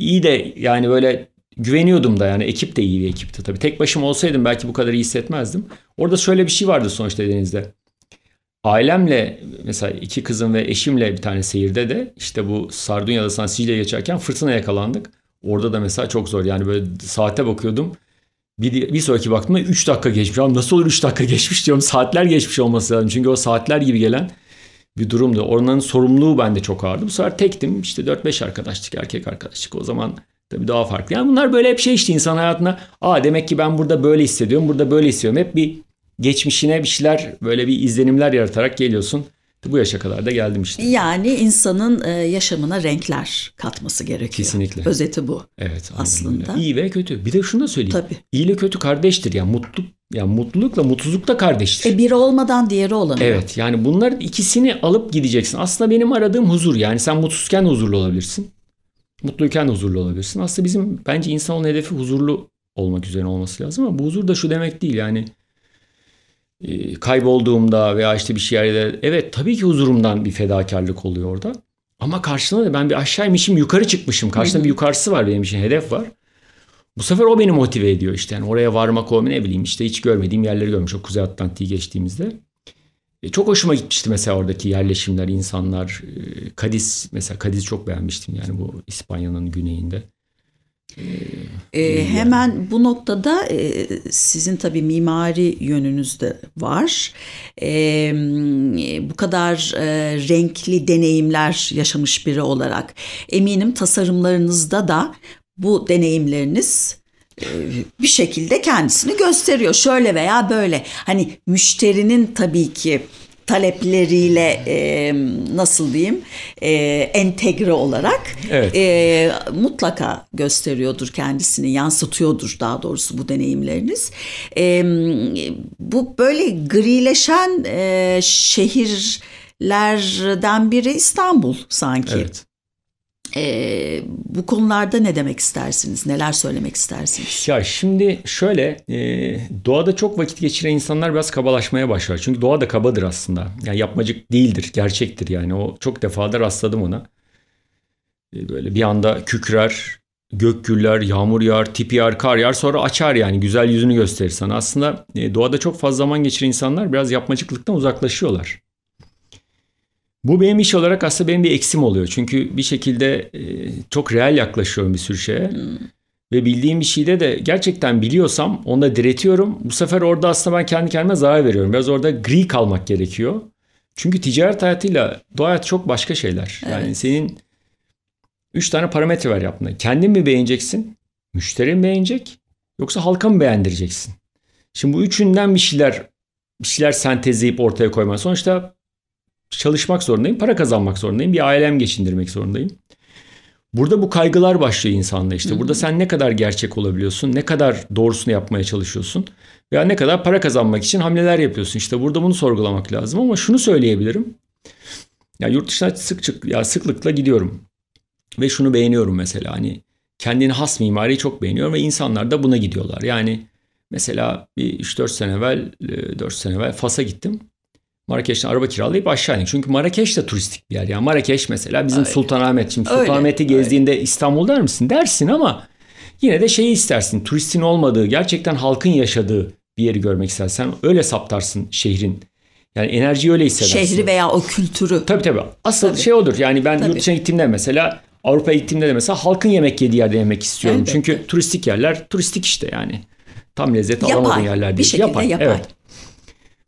iyi de yani böyle güveniyordum da yani ekip de iyi bir ekipti tabii. Tek başıma olsaydım belki bu kadar iyi hissetmezdim. Orada şöyle bir şey vardı sonuçta denizde. Ailemle mesela iki kızım ve eşimle bir tane seyirde de işte bu Sardunya'da San Sicilya'ya geçerken fırtına yakalandık. Orada da mesela çok zor yani böyle saate bakıyordum. Bir, bir sonraki baktığımda 3 dakika geçmiş. Ama nasıl olur 3 dakika geçmiş diyorum. Saatler geçmiş olması lazım. Çünkü o saatler gibi gelen bir durumdu. Oranın sorumluluğu bende çok ağırdı. Bu sefer tektim. İşte 4-5 arkadaşlık, erkek arkadaşlık. O zaman tabii daha farklı. Yani bunlar böyle hep şey işte insan hayatına. Aa demek ki ben burada böyle hissediyorum, burada böyle hissediyorum. Hep bir geçmişine bir şeyler böyle bir izlenimler yaratarak geliyorsun. Bu yaşa kadar da geldim işte. Yani insanın e, yaşamına renkler katması gerekiyor. Kesinlikle. Özeti bu. Evet. Aslında. Öyle. İyi ve kötü. Bir de şunu da söyleyeyim. Tabii. İyi ile kötü kardeştir. Yani mutluluk yani mutlulukla mutsuzluk da kardeştir. E biri olmadan diğeri olamıyor. Evet yani bunların ikisini alıp gideceksin. Aslında benim aradığım huzur yani sen mutsuzken huzurlu olabilirsin. Mutluyken huzurlu olabilirsin. Aslında bizim bence insanın hedefi huzurlu olmak üzerine olması lazım ama bu huzur da şu demek değil yani kaybolduğumda veya işte bir şeylerde evet tabii ki huzurumdan bir fedakarlık oluyor orada. Ama karşılığında da ben bir aşağıymışım yukarı çıkmışım. Karşında bir yukarısı var benim için hedef var. Bu sefer o beni motive ediyor işte. Yani oraya varmak o ne bileyim işte hiç görmediğim yerleri görmüş o Kuzey Atlantik'i geçtiğimizde. E, çok hoşuma gitmişti mesela oradaki yerleşimler, insanlar. E, Kadiz mesela Kadiz çok beğenmiştim yani bu İspanya'nın güneyinde. E, e, hemen bu noktada e, sizin tabii mimari yönünüz de var. E, bu kadar e, renkli deneyimler yaşamış biri olarak eminim tasarımlarınızda da bu deneyimleriniz e, bir şekilde kendisini gösteriyor. Şöyle veya böyle. Hani müşterinin tabii ki talepleriyle e, nasıl diyeyim e, entegre olarak evet. e, mutlaka gösteriyordur kendisini yansıtıyordur daha doğrusu bu deneyimleriniz. E, bu böyle grileşen e, şehirlerden biri İstanbul sanki. Evet. E, bu konularda ne demek istersiniz? Neler söylemek istersiniz? Ya şimdi şöyle e, doğada çok vakit geçiren insanlar biraz kabalaşmaya başlar. Çünkü doğa da kabadır aslında. Yani yapmacık değildir, gerçektir yani. O çok defada rastladım ona. E, böyle bir anda kükrer, gök gürler, yağmur yağar, tip yağar, kar yağar sonra açar yani güzel yüzünü gösterir sana. Aslında e, doğada çok fazla zaman geçiren insanlar biraz yapmacıklıktan uzaklaşıyorlar. Bu benim iş olarak aslında benim bir eksim oluyor. Çünkü bir şekilde e, çok real yaklaşıyorum bir sürü şeye. Hmm. Ve bildiğim bir şeyde de gerçekten biliyorsam onda diretiyorum. Bu sefer orada aslında ben kendi kendime zarar veriyorum. Biraz orada gri kalmak gerekiyor. Çünkü ticaret hayatıyla doğa hayatı çok başka şeyler. Evet. Yani senin üç tane parametre var yaptığında. Kendin mi beğeneceksin? Müşteri mi beğenecek? Yoksa halka mı beğendireceksin? Şimdi bu üçünden bir şeyler bir şeyler sentezleyip ortaya koyma. Sonuçta çalışmak zorundayım, para kazanmak zorundayım, bir ailem geçindirmek zorundayım. Burada bu kaygılar başlıyor insanda işte. Burada sen ne kadar gerçek olabiliyorsun, ne kadar doğrusunu yapmaya çalışıyorsun veya ne kadar para kazanmak için hamleler yapıyorsun. İşte burada bunu sorgulamak lazım ama şunu söyleyebilirim. Ya yurt dışına sık sık ya sıklıkla gidiyorum. Ve şunu beğeniyorum mesela hani kendine has mimariyi çok beğeniyorum ve insanlar da buna gidiyorlar. Yani mesela bir 3-4 sene evvel 4 sene evvel Fas'a gittim. Marrakeş'ten araba kiralayıp aşağı indik. Çünkü Marrakeş de turistik bir yer. Yani Marrakeş mesela bizim öyle. Sultanahmet. Şimdi Sultanahmet'i gezdiğinde öyle. İstanbul der misin? Dersin ama yine de şeyi istersin. Turistin olmadığı, gerçekten halkın yaşadığı bir yeri görmek istersen öyle saptarsın şehrin. Yani enerjiyi öyle hissedersin. Şehri veya o kültürü. Tabii tabii. Asıl tabii. şey odur. Yani ben tabii. yurt dışına gittiğimde mesela Avrupa'ya gittiğimde de mesela halkın yemek yediği yerde yemek istiyorum. Elbette. Çünkü turistik yerler turistik işte yani. Tam lezzet alamadığın yerler değil. Bir şekilde yapay. yapay. Evet.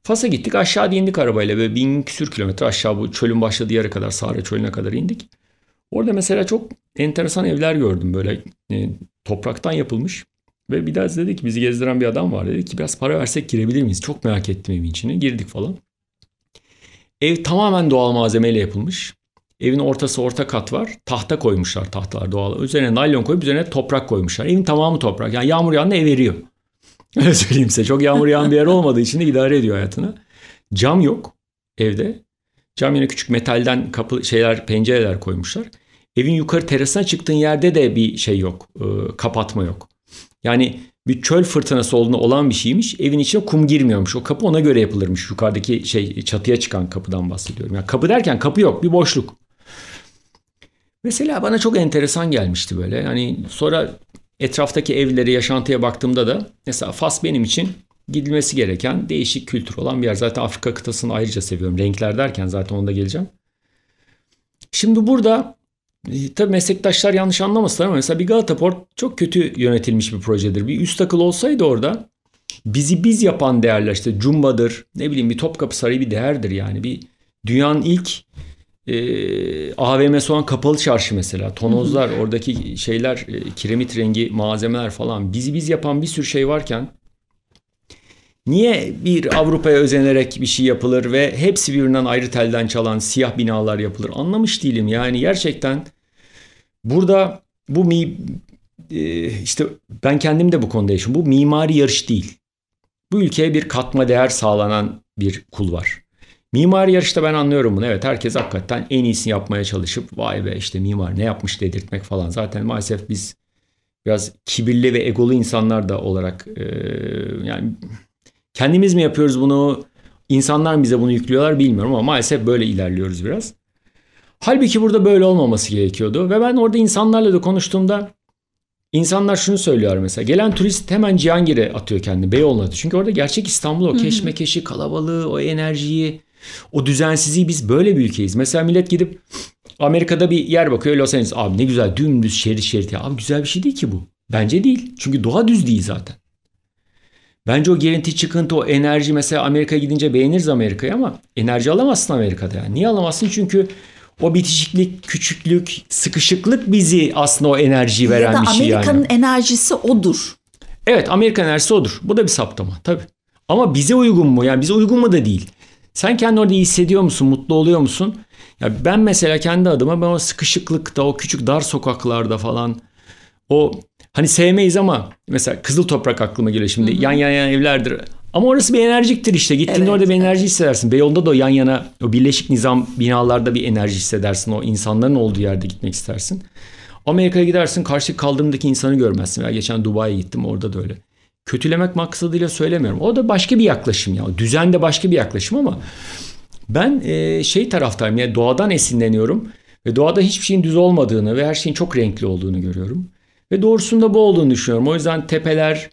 Fas'a gittik aşağı indik arabayla ve bin küsür kilometre aşağı bu çölün başladığı yere kadar Sahra çölüne kadar indik. Orada mesela çok enteresan evler gördüm böyle e, topraktan yapılmış. Ve bir daha dedi ki bizi gezdiren bir adam var dedi ki biraz para versek girebilir miyiz? Çok merak ettim evin içine girdik falan. Ev tamamen doğal malzemeyle yapılmış. Evin ortası orta kat var. Tahta koymuşlar tahtalar doğal. Üzerine naylon koyup üzerine toprak koymuşlar. Evin tamamı toprak. Yani yağmur yağında ev eriyor. Öyle söyleyeyim size. Çok yağmur yağan bir yer olmadığı için de idare ediyor hayatını. Cam yok evde. Cam yine küçük metalden kapı şeyler pencereler koymuşlar. Evin yukarı terasına çıktığın yerde de bir şey yok. E, kapatma yok. Yani bir çöl fırtınası olduğunu olan bir şeymiş. Evin içine kum girmiyormuş. O kapı ona göre yapılırmış. Yukarıdaki şey çatıya çıkan kapıdan bahsediyorum. Yani kapı derken kapı yok. Bir boşluk. Mesela bana çok enteresan gelmişti böyle. Yani sonra etraftaki evlere, yaşantıya baktığımda da mesela Fas benim için gidilmesi gereken değişik kültür olan bir yer. Zaten Afrika kıtasını ayrıca seviyorum. Renkler derken zaten onda geleceğim. Şimdi burada e, tabii meslektaşlar yanlış anlamasınlar ama mesela bir Galata Port çok kötü yönetilmiş bir projedir. Bir üst akıl olsaydı orada bizi biz yapan değerler işte Cumba'dır ne bileyim bir Topkapı Sarayı bir değerdir yani. Bir dünyanın ilk e, ee, AVM'si olan kapalı çarşı mesela. Tonozlar, oradaki şeyler, e, kiremit rengi malzemeler falan. Bizi biz yapan bir sürü şey varken niye bir Avrupa'ya özenerek bir şey yapılır ve hepsi birbirinden ayrı telden çalan siyah binalar yapılır? Anlamış değilim. Yani gerçekten burada bu mi e, işte ben kendim de bu konuda yaşıyorum. Bu mimari yarış değil. Bu ülkeye bir katma değer sağlanan bir kul var. Mimari yarışta ben anlıyorum bunu. Evet herkes hakikaten en iyisini yapmaya çalışıp vay be işte mimar ne yapmış dedirtmek falan. Zaten maalesef biz biraz kibirli ve egolu insanlar da olarak e, yani kendimiz mi yapıyoruz bunu insanlar mı bize bunu yüklüyorlar bilmiyorum ama maalesef böyle ilerliyoruz biraz. Halbuki burada böyle olmaması gerekiyordu ve ben orada insanlarla da konuştuğumda insanlar şunu söylüyor mesela gelen turist hemen Cihangir'e atıyor kendini Beyoğlu'na atıyor. Çünkü orada gerçek İstanbul o keşmekeşi kalabalığı o enerjiyi o düzensizliği biz böyle bir ülkeyiz. Mesela millet gidip Amerika'da bir yer bakıyor Los Angeles. Abi ne güzel dümdüz şerit şerit. Ya. Abi güzel bir şey değil ki bu. Bence değil. Çünkü doğa düz değil zaten. Bence o gerinti çıkıntı o enerji mesela Amerika'ya gidince beğeniriz Amerika'yı ama enerji alamazsın Amerika'da yani. Niye alamazsın? Çünkü o bitişiklik, küçüklük, sıkışıklık bizi aslında o enerjiyi veren bir şey yani. Amerika'nın enerjisi odur. Evet Amerika enerjisi odur. Bu da bir saptama tabii. Ama bize uygun mu? Yani bize uygun mu da değil. Sen kendi orada iyi hissediyor musun? Mutlu oluyor musun? Ya ben mesela kendi adıma ben o sıkışıklıkta, o küçük dar sokaklarda falan o hani sevmeyiz ama mesela Kızıl Toprak aklıma geliyor şimdi. Hı hı. Yan yana evlerdir. Ama orası bir enerjiktir işte. Gittiğinde evet, orada bir enerji evet. hissedersin. Beyoğlu'nda da o yan yana o birleşik nizam binalarda bir enerji hissedersin. O insanların olduğu yerde gitmek istersin. Amerika'ya gidersin karşı kaldırımdaki insanı görmezsin. Veya geçen Dubai'ye gittim orada da öyle kötülemek maksadıyla söylemiyorum. O da başka bir yaklaşım ya. Düzen de başka bir yaklaşım ama ben e, şey taraftayım ya doğadan esinleniyorum ve doğada hiçbir şeyin düz olmadığını ve her şeyin çok renkli olduğunu görüyorum. Ve doğrusunda bu olduğunu düşünüyorum. O yüzden tepeler,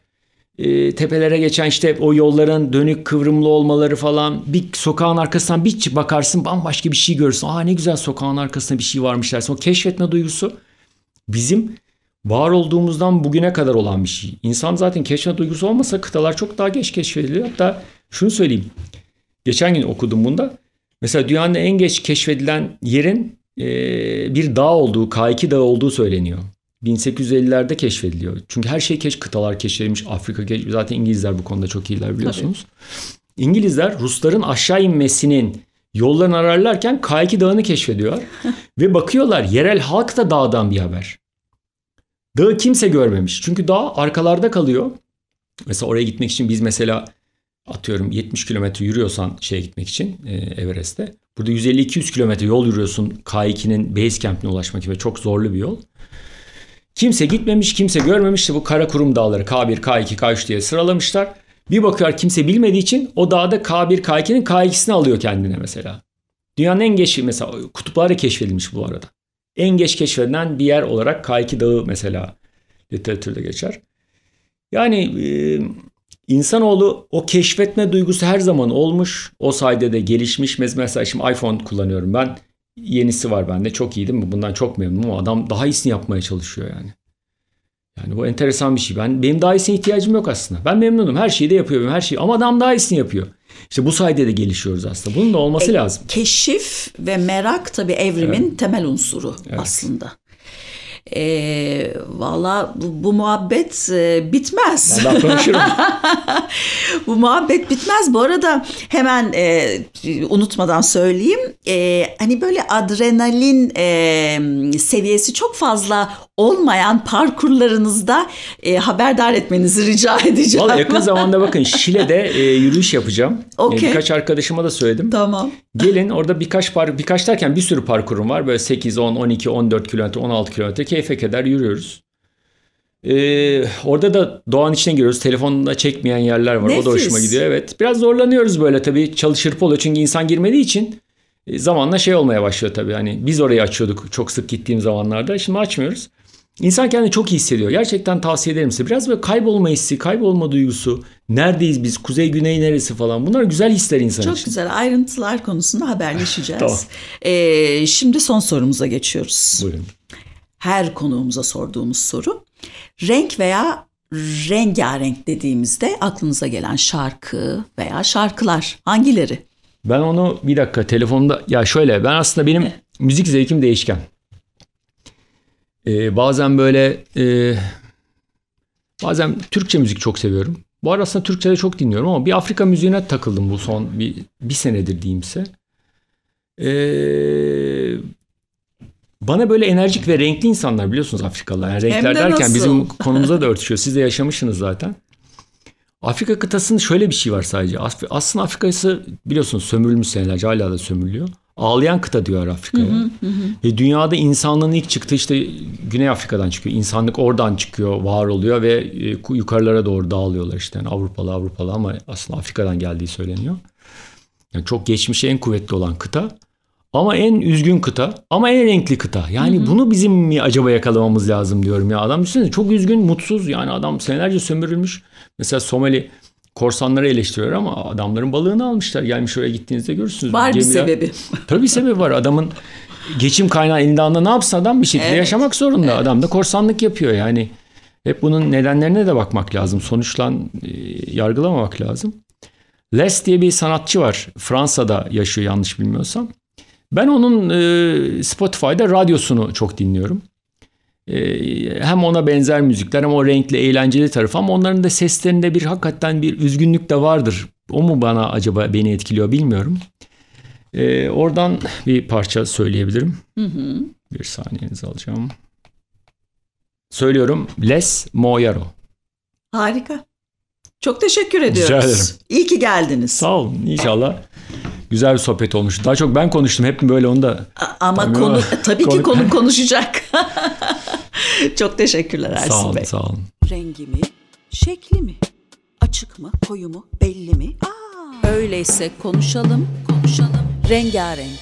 e, tepelere geçen işte o yolların dönük kıvrımlı olmaları falan bir sokağın arkasından bir bakarsın bambaşka bir şey görürsün. Aa ne güzel sokağın arkasında bir şey varmış dersin. O keşfetme duygusu bizim var olduğumuzdan bugüne kadar olan bir şey. İnsan zaten keşfet duygusu olmasa kıtalar çok daha geç keşfediliyor. Hatta şunu söyleyeyim. Geçen gün okudum bunda. Mesela dünyanın en geç keşfedilen yerin e, bir dağ olduğu, K2 Dağı olduğu söyleniyor. 1850'lerde keşfediliyor. Çünkü her şey keş kıtalar keşfedilmiş. Afrika keş zaten İngilizler bu konuda çok iyiler biliyorsunuz. Tabii. İngilizler Rusların aşağı inmesinin yollarını ararlarken K2 Dağı'nı keşfediyorlar. ve bakıyorlar yerel halk da dağdan bir haber. Dağı kimse görmemiş. Çünkü dağ arkalarda kalıyor. Mesela oraya gitmek için biz mesela atıyorum 70 kilometre yürüyorsan şeye gitmek için e, Everest'te. Burada 150-200 kilometre yol yürüyorsun K2'nin base camp'ine ulaşmak için ve çok zorlu bir yol. Kimse gitmemiş, kimse görmemiş. İşte bu Karakurum Dağları K1, K2, K3 diye sıralamışlar. Bir bakıyor kimse bilmediği için o dağda K1, K2'nin K2'sini alıyor kendine mesela. Dünyanın en geç mesela kutupları keşfedilmiş bu arada. En geç keşfedilen bir yer olarak K2 Dağı mesela literatürde geçer. Yani e, insanoğlu o keşfetme duygusu her zaman olmuş. O sayede de gelişmiş. Mesela şimdi iPhone kullanıyorum ben yenisi var bende. Çok iyi değil mi? Bundan çok memnunum adam daha iyisini yapmaya çalışıyor yani. Yani bu enteresan bir şey. Ben benim daha iyisine ihtiyacım yok aslında. Ben memnunum. Her şeyi de yapıyorum. Her şeyi ama adam daha iyisini yapıyor. İşte bu sayede de gelişiyoruz aslında. Bunun da olması e, lazım. Keşif ve merak tabii evrimin evet. temel unsuru evet. aslında. E, Valla bu, bu muhabbet e, bitmez. Ben konuşurum. bu muhabbet bitmez. Bu arada hemen e, unutmadan söyleyeyim. E, hani böyle adrenalin e, seviyesi çok fazla olmayan parkurlarınızda e, haberdar etmenizi rica edeceğim. Vallahi yakın zamanda bakın Şile'de e, yürüyüş yapacağım. Okay. E, birkaç arkadaşıma da söyledim. Tamam. Gelin orada birkaç par birkaç derken bir sürü parkurum var. Böyle 8, 10, 12, 14 kilometre, 16 kilometre keyfe keder yürüyoruz. Ee, orada da doğan içine giriyoruz. Telefonda çekmeyen yerler var. Nefis. O da hoşuma gidiyor. Evet. Biraz zorlanıyoruz böyle tabii. Çalışırp oluyor. Çünkü insan girmediği için e, zamanla şey olmaya başlıyor tabii. Hani biz orayı açıyorduk çok sık gittiğim zamanlarda. Şimdi açmıyoruz. İnsan kendini çok iyi hissediyor. Gerçekten tavsiye ederim size. Biraz böyle kaybolma hissi, kaybolma duygusu. Neredeyiz biz? Kuzey, güney neresi falan. Bunlar güzel hisler insan çok için. Çok güzel. Ayrıntılar konusunda haberleşeceğiz. tamam. Ee, şimdi son sorumuza geçiyoruz. Buyurun. Her konuğumuza sorduğumuz soru. Renk veya rengarenk dediğimizde aklınıza gelen şarkı veya şarkılar hangileri? Ben onu bir dakika telefonda ya şöyle ben aslında benim evet. müzik zevkim değişken. Ee, bazen böyle e, bazen Türkçe müzik çok seviyorum. Bu arada aslında Türkçe de çok dinliyorum ama bir Afrika müziğine takıldım bu son bir, bir senedir diyeyimse. Ee, bana böyle enerjik ve renkli insanlar biliyorsunuz Afrikalılar. Yani renkler de derken nasıl? bizim konumuza da örtüşüyor. Siz de yaşamışsınız zaten. Afrika kıtasının şöyle bir şey var sadece. Aslında Afrika'sı biliyorsunuz sömürülmüş senelerce hala da sömürülüyor ağlayan kıta diyor Afrika'ya. Ve dünyada insanlığın ilk çıktığı işte Güney Afrika'dan çıkıyor. İnsanlık oradan çıkıyor, var oluyor ve e, yukarılara doğru dağılıyorlar işte. Yani Avrupalı Avrupalı ama aslında Afrika'dan geldiği söyleniyor. Yani çok geçmişe en kuvvetli olan kıta. Ama en üzgün kıta ama en renkli kıta. Yani hı hı. bunu bizim mi acaba yakalamamız lazım diyorum ya. Adam düşünsene çok üzgün, mutsuz. Yani adam senelerce sömürülmüş. Mesela Somali korsanları eleştiriyor ama adamların balığını almışlar. Gelmiş oraya gittiğinizde görürsünüz. Var bir sebebi. Tabii sebebi var. Adamın geçim kaynağı elinde anda ne yapsa adam bir şekilde evet. yaşamak zorunda. Evet. Adam da korsanlık yapıyor yani. Hep bunun nedenlerine de bakmak lazım. Sonuçlan e, yargılamamak lazım. Les diye bir sanatçı var. Fransa'da yaşıyor yanlış bilmiyorsam. Ben onun e, Spotify'da radyosunu çok dinliyorum. Ee, hem ona benzer müzikler hem o renkli eğlenceli tarafı ama onların da seslerinde bir hakikaten bir üzgünlük de vardır. O mu bana acaba beni etkiliyor bilmiyorum. Ee, oradan bir parça söyleyebilirim. Hı hı. Bir saniyenizi alacağım. Söylüyorum Les Moyaro. Harika. Çok teşekkür ediyoruz. Rica ederim. İyi ki geldiniz. Sağ olun. İnşallah güzel bir sohbet olmuş. Daha çok ben konuştum. Hep böyle onu da. Ama konu ama. tabii ki konu konuşacak. çok teşekkürler Ersin sağ olun, Bey. Sağ olun. Rengi mi? Şekli mi? Açık mı? Koyu mu? Belli mi? Aa, öyleyse konuşalım, konuşalım. Rengarenk.